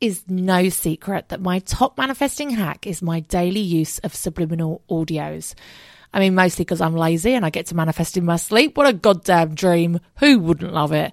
Is no secret that my top manifesting hack is my daily use of subliminal audios. I mean, mostly because I'm lazy and I get to manifest in my sleep. What a goddamn dream. Who wouldn't love it?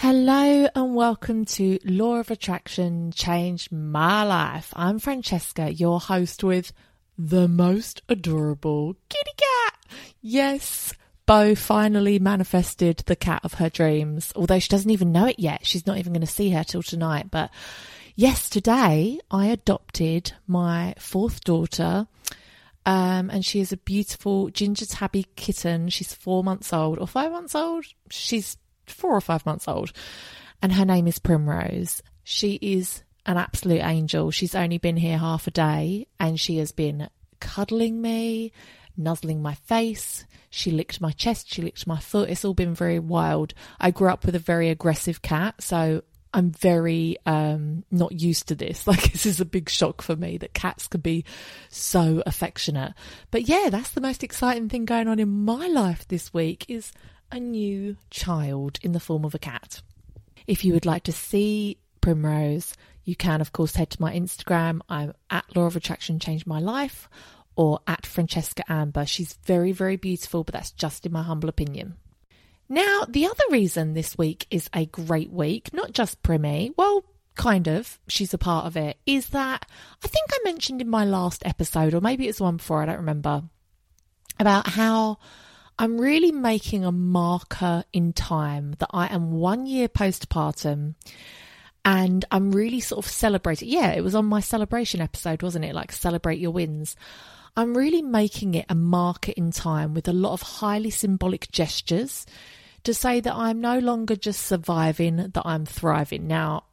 Hello and welcome to Law of Attraction Changed My Life. I'm Francesca, your host with the most adorable kitty cat. Yes, Bo finally manifested the cat of her dreams, although she doesn't even know it yet. She's not even going to see her till tonight. But yes, today I adopted my fourth daughter. Um, and she is a beautiful ginger tabby kitten. She's four months old or five months old. She's four or five months old, and her name is Primrose. She is an absolute angel. She's only been here half a day, and she has been cuddling me, nuzzling my face. She licked my chest, she licked my foot. It's all been very wild. I grew up with a very aggressive cat, so I'm very um, not used to this. Like, this is a big shock for me that cats can be so affectionate. But yeah, that's the most exciting thing going on in my life this week is a new child in the form of a cat. If you would like to see Primrose, you can, of course, head to my Instagram. I'm at Law of Attraction Changed My Life or at Francesca Amber. She's very, very beautiful, but that's just in my humble opinion. Now, the other reason this week is a great week, not just Primy, well, kind of, she's a part of it, is that I think I mentioned in my last episode, or maybe it's the one before, I don't remember, about how I'm really making a marker in time that I am one year postpartum and I'm really sort of celebrating. Yeah, it was on my celebration episode, wasn't it? Like celebrate your wins. I'm really making it a marker in time with a lot of highly symbolic gestures to say that I'm no longer just surviving, that I'm thriving. Now,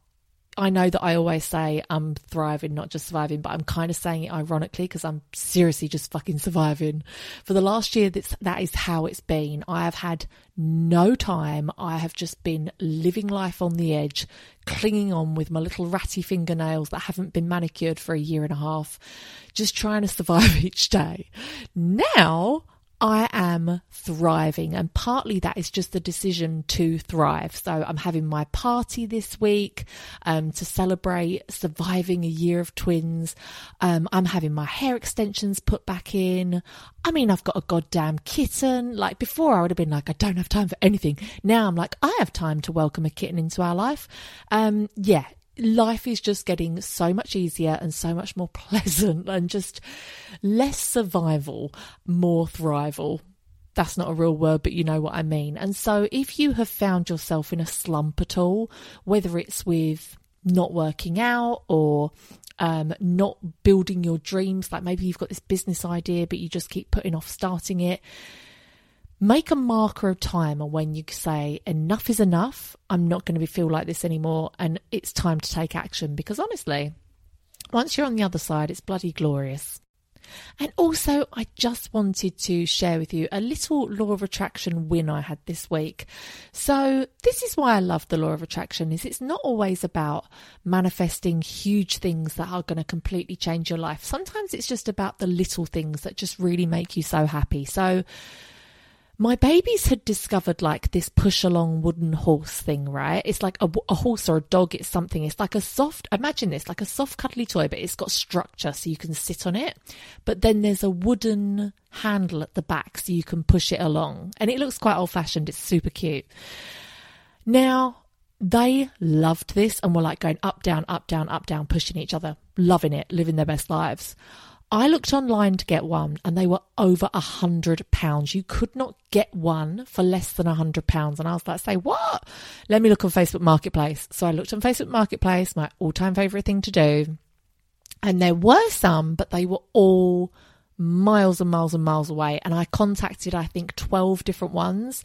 I know that I always say I'm thriving, not just surviving, but I'm kind of saying it ironically because I'm seriously just fucking surviving. For the last year, that's, that is how it's been. I have had no time. I have just been living life on the edge, clinging on with my little ratty fingernails that haven't been manicured for a year and a half, just trying to survive each day. Now, I am thriving, and partly that is just the decision to thrive. So I'm having my party this week um, to celebrate surviving a year of twins. Um, I'm having my hair extensions put back in. I mean, I've got a goddamn kitten. Like before, I would have been like, I don't have time for anything. Now I'm like, I have time to welcome a kitten into our life. Um, yeah, life is just getting so much easier and so much more pleasant and just less survival, more thrival. That's not a real word, but you know what I mean. And so, if you have found yourself in a slump at all, whether it's with not working out or um, not building your dreams, like maybe you've got this business idea, but you just keep putting off starting it, make a marker of time on when you say enough is enough. I'm not going to be feel like this anymore and it's time to take action. Because honestly once you're on the other side it's bloody glorious. And also i just wanted to share with you a little law of attraction win i had this week. So this is why i love the law of attraction is it's not always about manifesting huge things that are going to completely change your life. Sometimes it's just about the little things that just really make you so happy. So my babies had discovered like this push along wooden horse thing, right? It's like a, a, horse or a dog. It's something. It's like a soft, imagine this, like a soft, cuddly toy, but it's got structure so you can sit on it. But then there's a wooden handle at the back so you can push it along. And it looks quite old fashioned. It's super cute. Now, they loved this and were like going up, down, up, down, up, down, pushing each other, loving it, living their best lives. I looked online to get one and they were over a hundred pounds. You could not get one for less than a hundred pounds. And I was like, say what? Let me look on Facebook Marketplace. So I looked on Facebook Marketplace, my all time favorite thing to do. And there were some, but they were all miles and miles and miles away. And I contacted, I think, 12 different ones.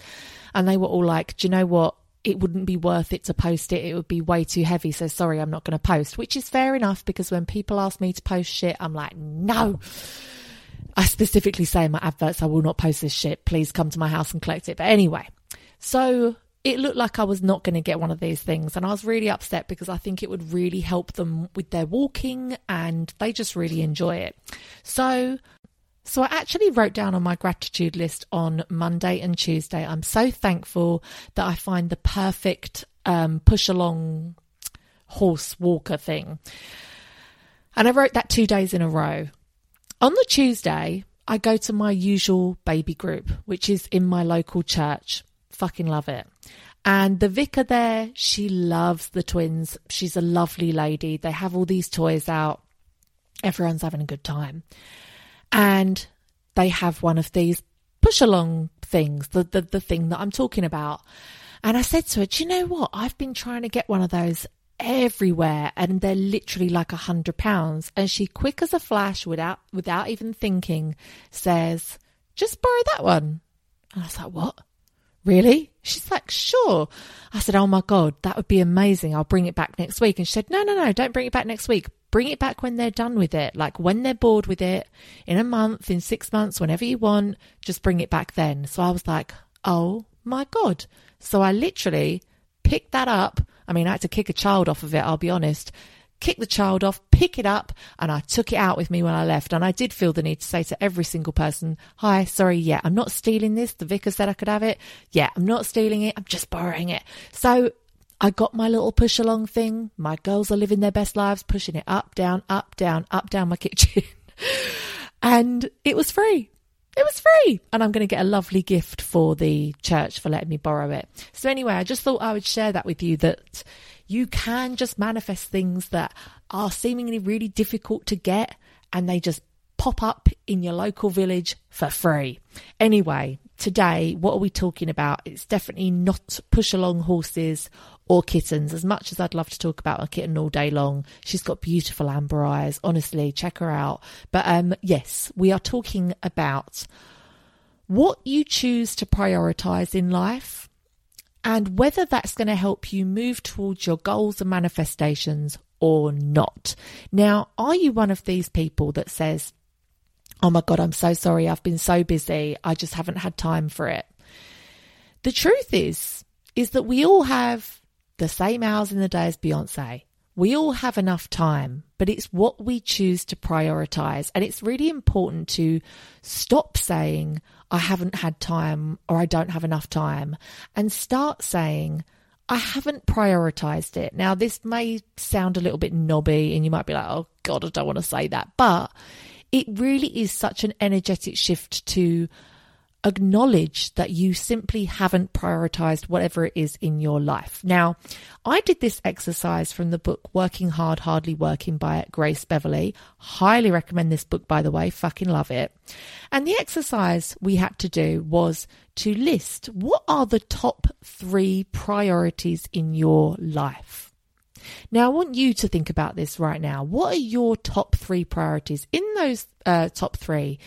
And they were all like, do you know what? It wouldn't be worth it to post it. It would be way too heavy. So sorry, I'm not going to post, which is fair enough because when people ask me to post shit, I'm like, no. I specifically say in my adverts, I will not post this shit. Please come to my house and collect it. But anyway, so it looked like I was not going to get one of these things. And I was really upset because I think it would really help them with their walking and they just really enjoy it. So so I actually wrote down on my gratitude list on Monday and Tuesday. I'm so thankful that I find the perfect um, push along horse walker thing. And I wrote that two days in a row. On the Tuesday, I go to my usual baby group, which is in my local church. Fucking love it. And the vicar there, she loves the twins. She's a lovely lady. They have all these toys out. Everyone's having a good time and they have one of these push along things, the, the, the thing that I'm talking about. And I said to her, Do you know what? I've been trying to get one of those everywhere and they're literally like a hundred pounds. And she quick as a flash without without even thinking says, Just borrow that one. And I was like, What? Really? She's like, Sure. I said, Oh my God, that would be amazing. I'll bring it back next week. And she said, No, no, no, don't bring it back next week bring it back when they're done with it. Like when they're bored with it in a month, in six months, whenever you want, just bring it back then. So I was like, oh my God. So I literally picked that up. I mean, I had to kick a child off of it, I'll be honest. Kick the child off, pick it up, and I took it out with me when I left. And I did feel the need to say to every single person, Hi, sorry, yeah, I'm not stealing this. The vicar said I could have it. Yeah, I'm not stealing it. I'm just borrowing it. So I got my little push along thing. My girls are living their best lives, pushing it up, down, up, down, up, down my kitchen. and it was free. It was free. And I'm going to get a lovely gift for the church for letting me borrow it. So, anyway, I just thought I would share that with you that you can just manifest things that are seemingly really difficult to get and they just pop up in your local village for free. Anyway, today, what are we talking about? It's definitely not push along horses or kittens. As much as I'd love to talk about a kitten all day long, she's got beautiful amber eyes. Honestly, check her out. But um, yes, we are talking about what you choose to prioritize in life and whether that's going to help you move towards your goals and manifestations or not. Now, are you one of these people that says, Oh my God, I'm so sorry. I've been so busy. I just haven't had time for it. The truth is, is that we all have the same hours in the day as Beyonce. We all have enough time, but it's what we choose to prioritize. And it's really important to stop saying, I haven't had time or I don't have enough time and start saying, I haven't prioritized it. Now, this may sound a little bit knobby and you might be like, oh God, I don't want to say that. But it really is such an energetic shift to acknowledge that you simply haven't prioritized whatever it is in your life. Now, I did this exercise from the book Working Hard, Hardly Working by Grace Beverly. Highly recommend this book, by the way. Fucking love it. And the exercise we had to do was to list what are the top three priorities in your life. Now, I want you to think about this right now. What are your top three priorities? In those uh, top three,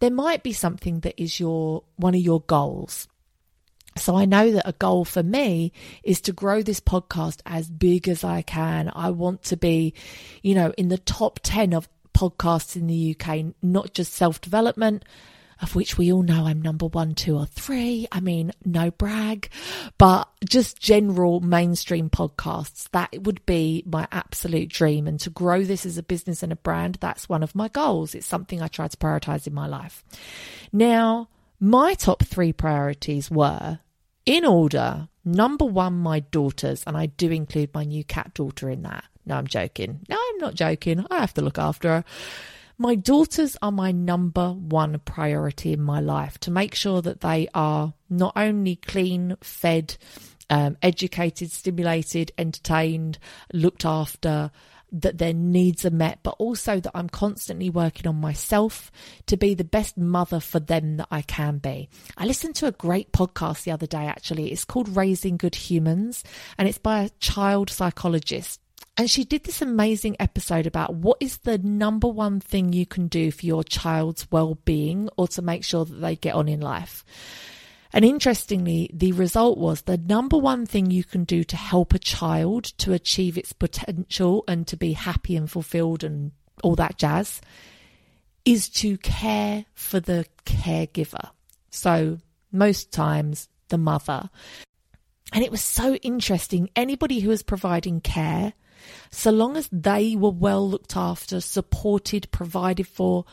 there might be something that is your one of your goals. So I know that a goal for me is to grow this podcast as big as I can. I want to be, you know, in the top 10 of podcasts in the UK, not just self development, of which we all know I'm number one, two, or three. I mean, no brag, but just general mainstream podcasts. That would be my absolute dream. And to grow this as a business and a brand, that's one of my goals. It's something I try to prioritize in my life. Now, my top three priorities were in order number one, my daughters, and I do include my new cat daughter in that. No, I'm joking. No, I'm not joking. I have to look after her. My daughters are my number one priority in my life to make sure that they are not only clean, fed, um, educated, stimulated, entertained, looked after, that their needs are met, but also that I'm constantly working on myself to be the best mother for them that I can be. I listened to a great podcast the other day, actually. It's called Raising Good Humans, and it's by a child psychologist. And she did this amazing episode about what is the number one thing you can do for your child's well being or to make sure that they get on in life. And interestingly, the result was the number one thing you can do to help a child to achieve its potential and to be happy and fulfilled and all that jazz is to care for the caregiver. So, most times, the mother. And it was so interesting. Anybody who was providing care so long as they were well looked after, supported, provided for,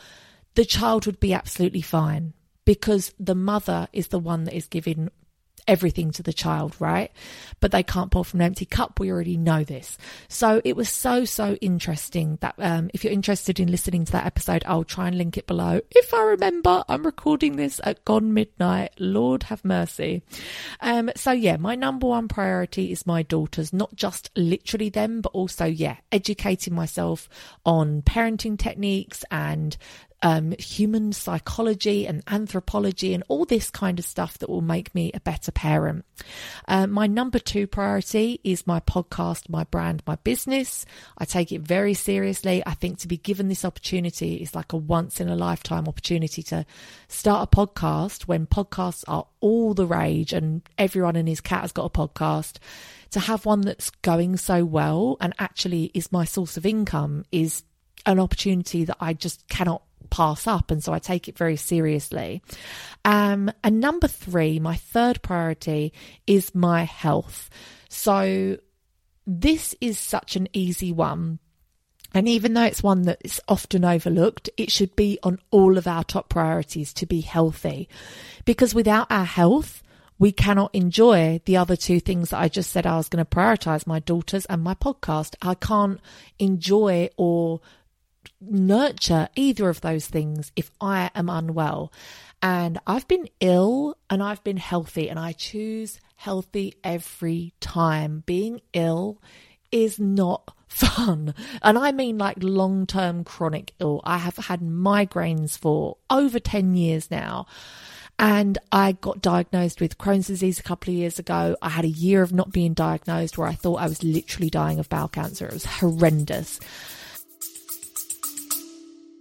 the child would be absolutely fine. Because the mother is the one that is giving everything to the child, right? But they can't pour from an empty cup. We already know this. So it was so, so interesting that um, if you're interested in listening to that episode, I'll try and link it below. If I remember, I'm recording this at gone midnight. Lord have mercy. Um, so yeah, my number one priority is my daughters, not just literally them, but also, yeah, educating myself on parenting techniques and um, human psychology and anthropology and all this kind of stuff that will make me a better parent. Uh, my number two priority is my podcast, my brand, my business. I take it very seriously. I think to be given this opportunity is like a once in a lifetime opportunity to start a podcast when podcasts are all the rage and everyone and his cat has got a podcast to have one that's going so well and actually is my source of income is an opportunity that I just cannot pass up. And so I take it very seriously. Um, and number three, my third priority is my health. So this is such an easy one. And even though it's one that is often overlooked, it should be on all of our top priorities to be healthy. Because without our health, we cannot enjoy the other two things that I just said I was going to prioritize my daughters and my podcast. I can't enjoy or nurture either of those things if I am unwell. And I've been ill and I've been healthy, and I choose healthy every time. Being ill is not fun. And I mean like long term chronic ill. I have had migraines for over 10 years now. And I got diagnosed with Crohn's disease a couple of years ago. I had a year of not being diagnosed where I thought I was literally dying of bowel cancer. It was horrendous.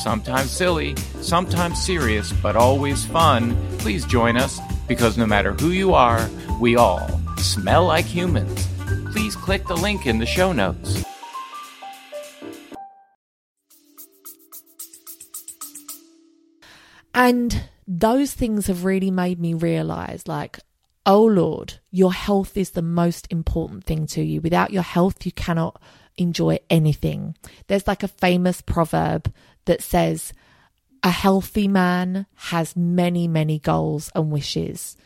sometimes silly, sometimes serious, but always fun, please join us. Because no matter who you are, we all smell like humans. Please click the link in the show notes. And those things have really made me realize like, oh Lord, your health is the most important thing to you. Without your health, you cannot enjoy anything. There's like a famous proverb that says, a healthy man has many, many goals and wishes,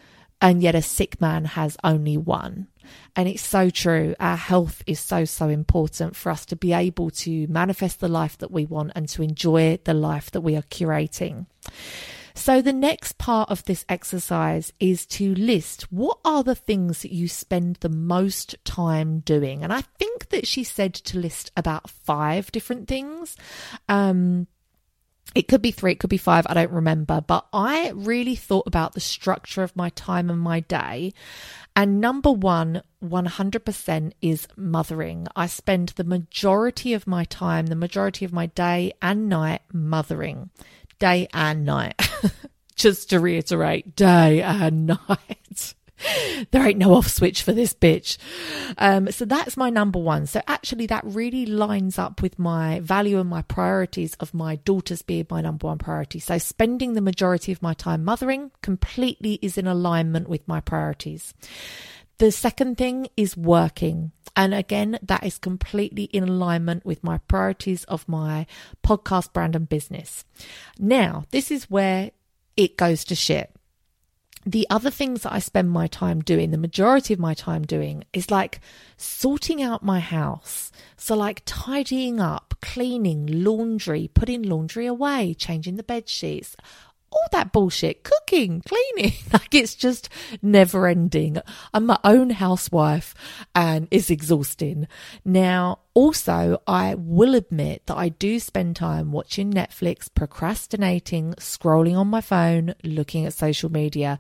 and yet a sick man has only one. And it's so true. Our health is so, so important for us to be able to manifest the life that we want and to enjoy the life that we are curating. So, the next part of this exercise is to list what are the things that you spend the most time doing. And I think that she said to list about five different things. Um, it could be three, it could be five, I don't remember. But I really thought about the structure of my time and my day. And number one, 100% is mothering. I spend the majority of my time, the majority of my day and night mothering day and night. Just to reiterate, day and night. there ain't no off switch for this bitch. Um, so that's my number one. So actually, that really lines up with my value and my priorities of my daughters being my number one priority. So spending the majority of my time mothering completely is in alignment with my priorities. The second thing is working. And again, that is completely in alignment with my priorities of my podcast brand and business. Now, this is where it goes to shit. The other things that I spend my time doing, the majority of my time doing, is like sorting out my house. So, like tidying up, cleaning, laundry, putting laundry away, changing the bed sheets, all that bullshit, cooking, cleaning. like it's just never ending. I'm my own housewife and it's exhausting. Now, also, I will admit that I do spend time watching Netflix, procrastinating, scrolling on my phone, looking at social media.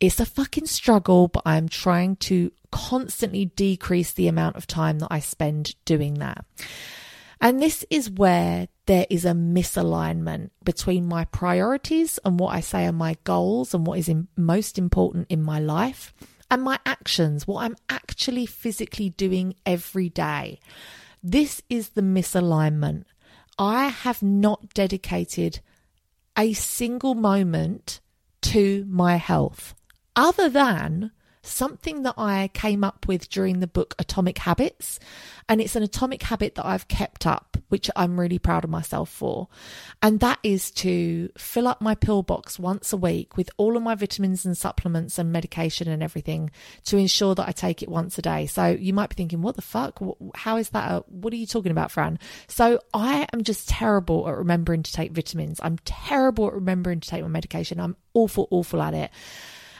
It's a fucking struggle, but I'm trying to constantly decrease the amount of time that I spend doing that. And this is where there is a misalignment between my priorities and what I say are my goals and what is most important in my life and my actions, what I'm actually physically doing every day. This is the misalignment. I have not dedicated a single moment to my health other than something that I came up with during the book Atomic Habits. And it's an atomic habit that I've kept up, which I'm really proud of myself for. And that is to fill up my pill box once a week with all of my vitamins and supplements and medication and everything to ensure that I take it once a day. So you might be thinking, what the fuck? How is that? A, what are you talking about, Fran? So I am just terrible at remembering to take vitamins. I'm terrible at remembering to take my medication. I'm awful, awful at it.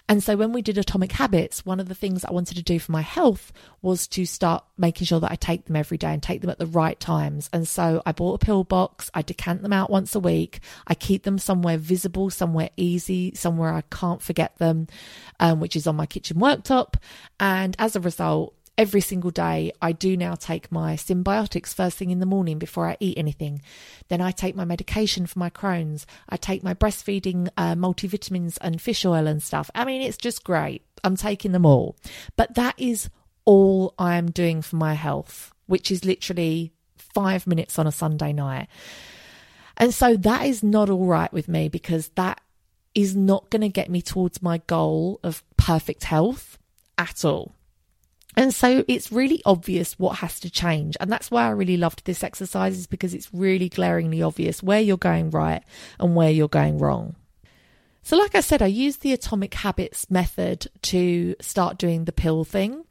And so when we did Atomic Habits, one of the things I wanted to do for my health was to start making sure that I take them every day and take them at the right times. And so I bought a pill box, I decant them out once a week, I keep them somewhere visible, somewhere easy, somewhere I can't forget them, um, which is on my kitchen worktop. And as a result, every single day, I do now take my symbiotics first thing in the morning before I eat anything. Then I take my medication for my Crohn's. I take my breastfeeding uh, multivitamins and fish oil and stuff. I mean, it's just great. I'm taking them all. But that is all I am doing for my health, which is literally five minutes on a Sunday night. And so that is not all right with me because that is not going to get me towards my goal of perfect health at all. And so it's really obvious what has to change. And that's why I really loved this exercise is because it's really glaringly obvious where you're going right and where you're going wrong. So, like I said, I used the atomic habits method to start doing the pill thing.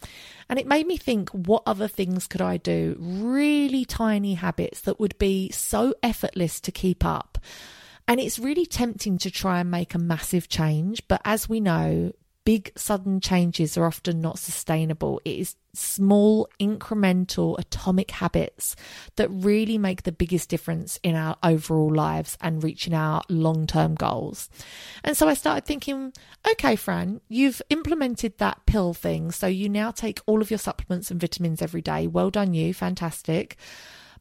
And it made me think what other things could I do? Really tiny habits that would be so effortless to keep up. And it's really tempting to try and make a massive change. But as we know, big sudden changes are often not sustainable. It is small, incremental, atomic habits that really make the biggest difference in our overall lives and reaching our long term goals. And so I started thinking, okay, Fran, you've implemented that pill thing. So you now take all of your supplements and vitamins every day. Well done, you. Fantastic.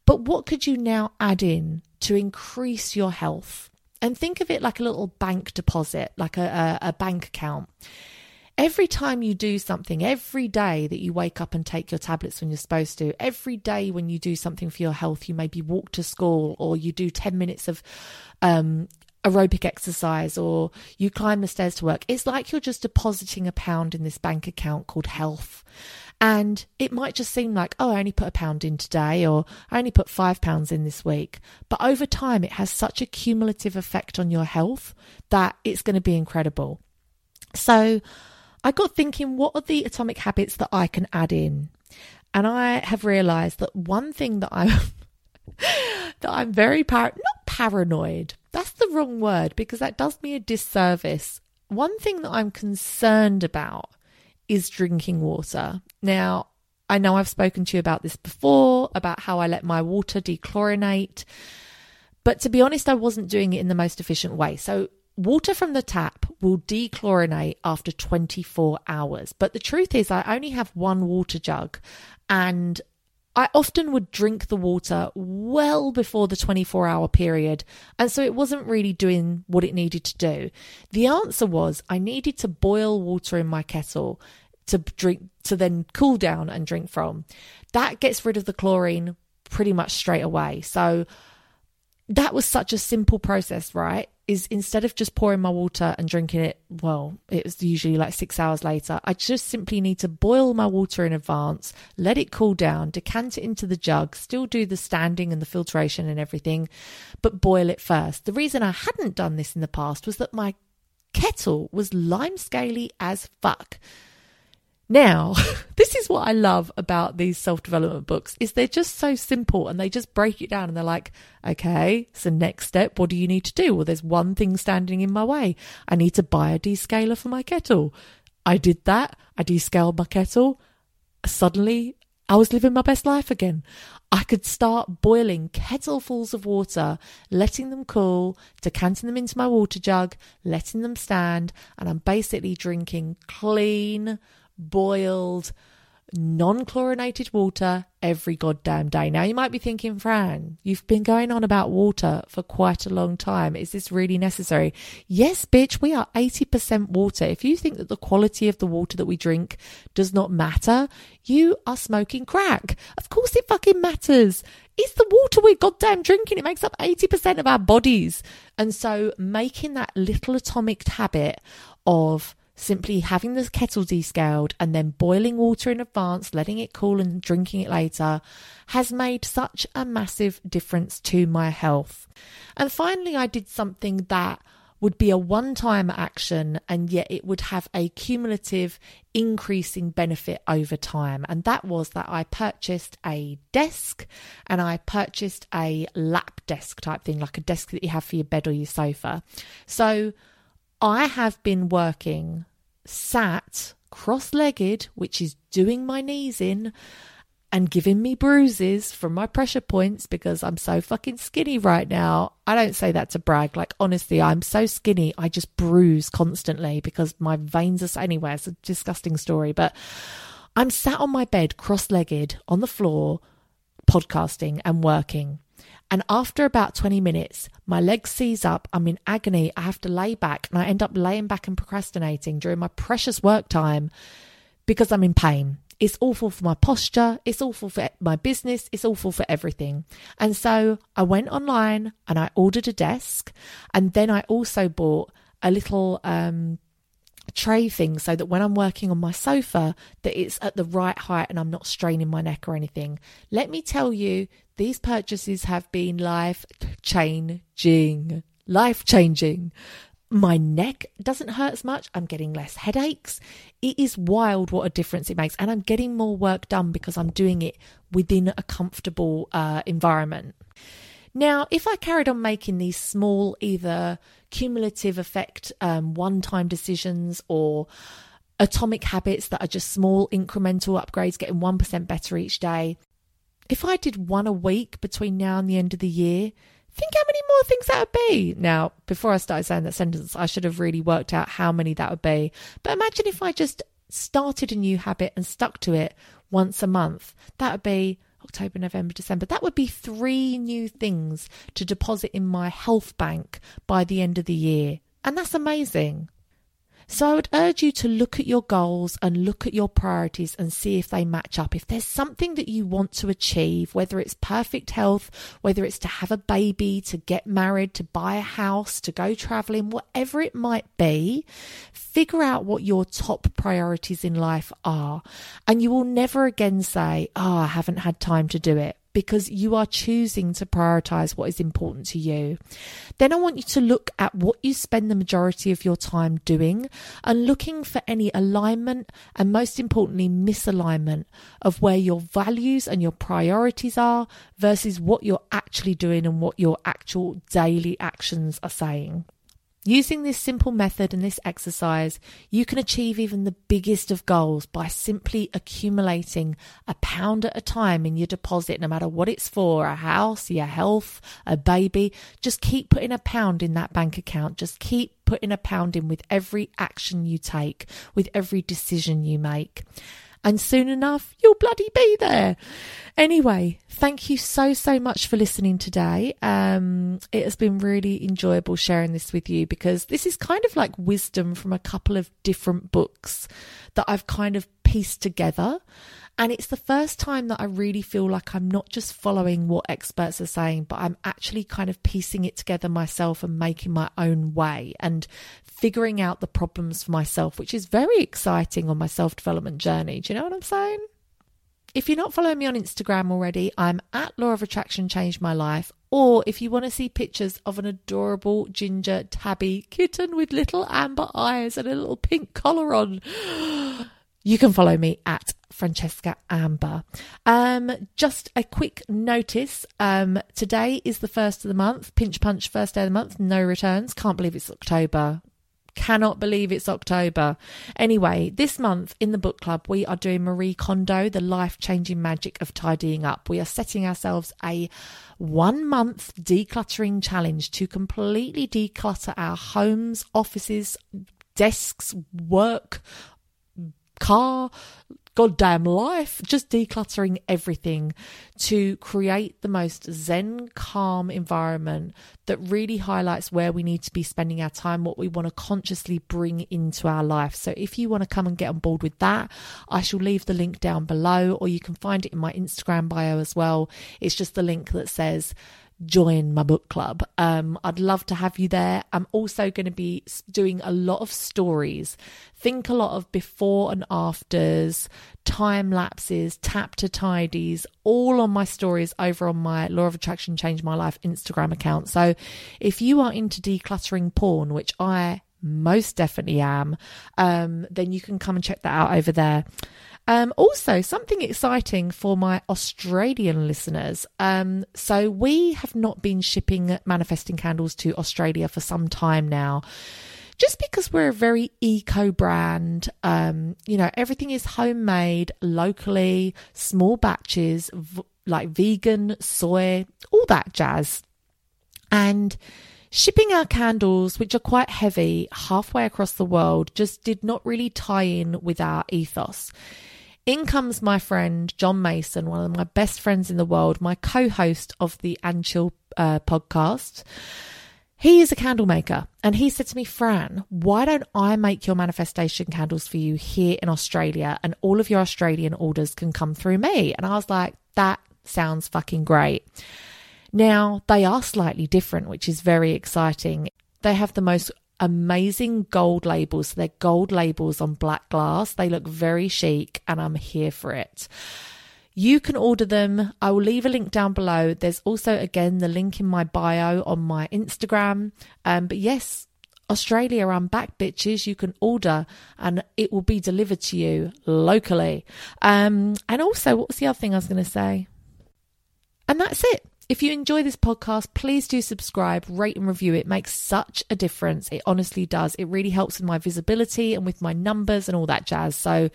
But what could you now add in to increase your health? And think of it like a little bank deposit, like a, a, a bank account. Every time you do something, every day that you wake up and take your tablets when you're supposed to, every day when you do something for your health, you maybe walk to school or you do 10 minutes of um, aerobic exercise or you climb the stairs to work. It's like you're just depositing a pound in this bank account called health. And it might just seem like, oh, I only put a pound in today or I only put five pounds in this week. But over time, it has such a cumulative effect on your health that it's going to be incredible. So I got thinking, what are the atomic habits that I can add in? And I have realized that one thing that I'm that I'm very par not paranoid. That's the wrong word because that does me a disservice. One thing that I'm concerned about is drinking water. Now, I know I've spoken to you about this before about how I let my water dechlorinate. But to be honest, I wasn't doing it in the most efficient way. So water from the tap will dechlorinate after 24 hours. But the truth is, I only have one water jug and I often would drink the water well before the 24 hour period, and so it wasn't really doing what it needed to do. The answer was I needed to boil water in my kettle to drink, to then cool down and drink from. That gets rid of the chlorine pretty much straight away. So that was such a simple process, right? Is instead of just pouring my water and drinking it, well, it was usually like six hours later, I just simply need to boil my water in advance, let it cool down, decant it into the jug, still do the standing and the filtration and everything, but boil it first. The reason I hadn't done this in the past was that my kettle was lime scaly as fuck. Now, this is what I love about these self-development books is they're just so simple and they just break it down and they're like, okay, so next step, what do you need to do? Well, there's one thing standing in my way. I need to buy a descaler for my kettle. I did that. I descaled my kettle. Suddenly, I was living my best life again. I could start boiling kettlefuls of water, letting them cool, decanting them into my water jug, letting them stand, and I'm basically drinking clean, boiled, non chlorinated water every goddamn day. Now, you might be thinking, Fran, you've been going on about water for quite a long time. Is this really necessary? Yes, bitch, we are 80% water. If you think that the quality of the water that we drink does not matter, you are smoking crack. Of course, it fucking matters. It's the water we're goddamn drinking. It makes up 80% of our bodies. And so, making that little atomic habit of simply having the kettle descaled and then boiling water in advance, letting it cool and drinking it later has made such a massive difference to my health. And finally, I did something that would be a one time action and yet it would have a cumulative increasing benefit over time. And that was that I purchased a desk and I purchased a lap desk type thing, like a desk that you have for your bed or your sofa. So I have been working sat cross legged, which is doing my knees in and giving me bruises from my pressure points because I'm so fucking skinny right now. I don't say that to brag. Like, honestly, I'm so skinny. I just bruise constantly because my veins are anywhere. It's a disgusting story. But I'm sat on my bed, cross legged on the floor, podcasting and working. And after about 20 minutes, my leg seize up. I'm in agony. I have to lay back and I end up laying back and procrastinating during my precious work time because I'm in pain. It's awful for my posture. It's awful for my business. It's awful for everything. And so I went online and I ordered a desk. And then I also bought a little um, tray thing so that when I'm working on my sofa that it's at the right height and I'm not straining my neck or anything. Let me tell you these purchases have been life changing. Life changing. My neck doesn't hurt as much. I'm getting less headaches. It is wild what a difference it makes. And I'm getting more work done because I'm doing it within a comfortable uh, environment. Now, if I carried on making these small, either cumulative effect, um, one time decisions or atomic habits that are just small incremental upgrades, getting 1% better each day, if I did one a week between now and the end of the year, think how many more things that would be. Now, before I started saying that sentence, I should have really worked out how many that would be. But imagine if I just started a new habit and stuck to it once a month. That would be October, November, December. That would be three new things to deposit in my health bank by the end of the year. And that's amazing. So I would urge you to look at your goals and look at your priorities and see if they match up. If there's something that you want to achieve, whether it's perfect health, whether it's to have a baby, to get married, to buy a house, to go traveling, whatever it might be, figure out what your top priorities in life are. And you will never again say, Oh, I haven't had time to do it because you are choosing to prioritize what is important to you. Then I want you to look at what you spend the majority of your time doing and looking for any alignment and most importantly, misalignment of where your values and your priorities are versus what you're actually doing and what your actual daily actions are saying. Using this simple method and this exercise, you can achieve even the biggest of goals by simply accumulating a pound at a time in your deposit, no matter what it's for a house, your health, a baby. Just keep putting a pound in that bank account. Just keep putting a pound in with every action you take, with every decision you make and soon enough you'll bloody be there. Anyway, thank you so, so much for listening today. Um, it has been really enjoyable sharing this with you because this is kind of like wisdom from a couple of different books that I've kind of pieced together. And it's the first time that I really feel like I'm not just following what experts are saying, but I'm actually kind of piecing it together myself and making my own way and figuring out the problems for myself, which is very exciting on my self development journey. Do you know what I'm saying? If you're not following me on Instagram already, I'm at Law of Attraction Changed My Life. Or if you want to see pictures of an adorable ginger tabby kitten with little amber eyes and a little pink collar on, you can follow me at Francesca Amber. Um, just a quick notice. Um, today is the first of the month. Pinch punch, first day of the month. No returns. Can't believe it's October. Cannot believe it's October. Anyway, this month in the book club, we are doing Marie Kondo, the life changing magic of tidying up. We are setting ourselves a one month decluttering challenge to completely declutter our homes, offices, desks, work, car, goddamn life, just decluttering everything to create the most zen, calm environment that really highlights where we need to be spending our time, what we want to consciously bring into our life. So if you want to come and get on board with that, I shall leave the link down below, or you can find it in my Instagram bio as well. It's just the link that says join my book club. Um, I'd love to have you there. I'm also going to be doing a lot of stories. Think a lot of before and afters, time lapses, tap to tidies, all on my stories over on my Law of Attraction Change My Life Instagram account. So if you are into decluttering porn, which I most definitely am, um, then you can come and check that out over there. Um, also, something exciting for my Australian listeners. Um, so, we have not been shipping manifesting candles to Australia for some time now. Just because we're a very eco brand, um, you know, everything is homemade locally, small batches, v- like vegan, soy, all that jazz. And Shipping our candles, which are quite heavy, halfway across the world, just did not really tie in with our ethos. In comes my friend John Mason, one of my best friends in the world, my co host of the Anchill uh, podcast. He is a candle maker and he said to me, Fran, why don't I make your manifestation candles for you here in Australia and all of your Australian orders can come through me? And I was like, that sounds fucking great. Now, they are slightly different, which is very exciting. They have the most amazing gold labels. They're gold labels on black glass. They look very chic, and I'm here for it. You can order them. I will leave a link down below. There's also, again, the link in my bio on my Instagram. Um, but yes, Australia, I'm back, bitches. You can order and it will be delivered to you locally. Um, and also, what was the other thing I was going to say? And that's it. If you enjoy this podcast, please do subscribe, rate and review. It makes such a difference. It honestly does. It really helps with my visibility and with my numbers and all that jazz. So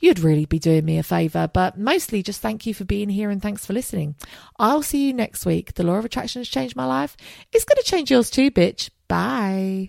you'd really be doing me a favor. But mostly just thank you for being here and thanks for listening. I'll see you next week. The law of attraction has changed my life. It's going to change yours too, bitch. Bye.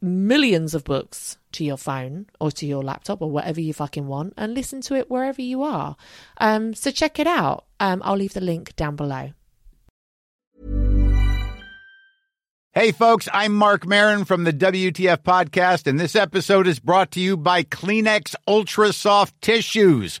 millions of books to your phone or to your laptop or whatever you fucking want and listen to it wherever you are. Um, so check it out. Um, I'll leave the link down below. Hey, folks, I'm Marc Maron from the WTF Podcast, and this episode is brought to you by Kleenex Ultra Soft Tissues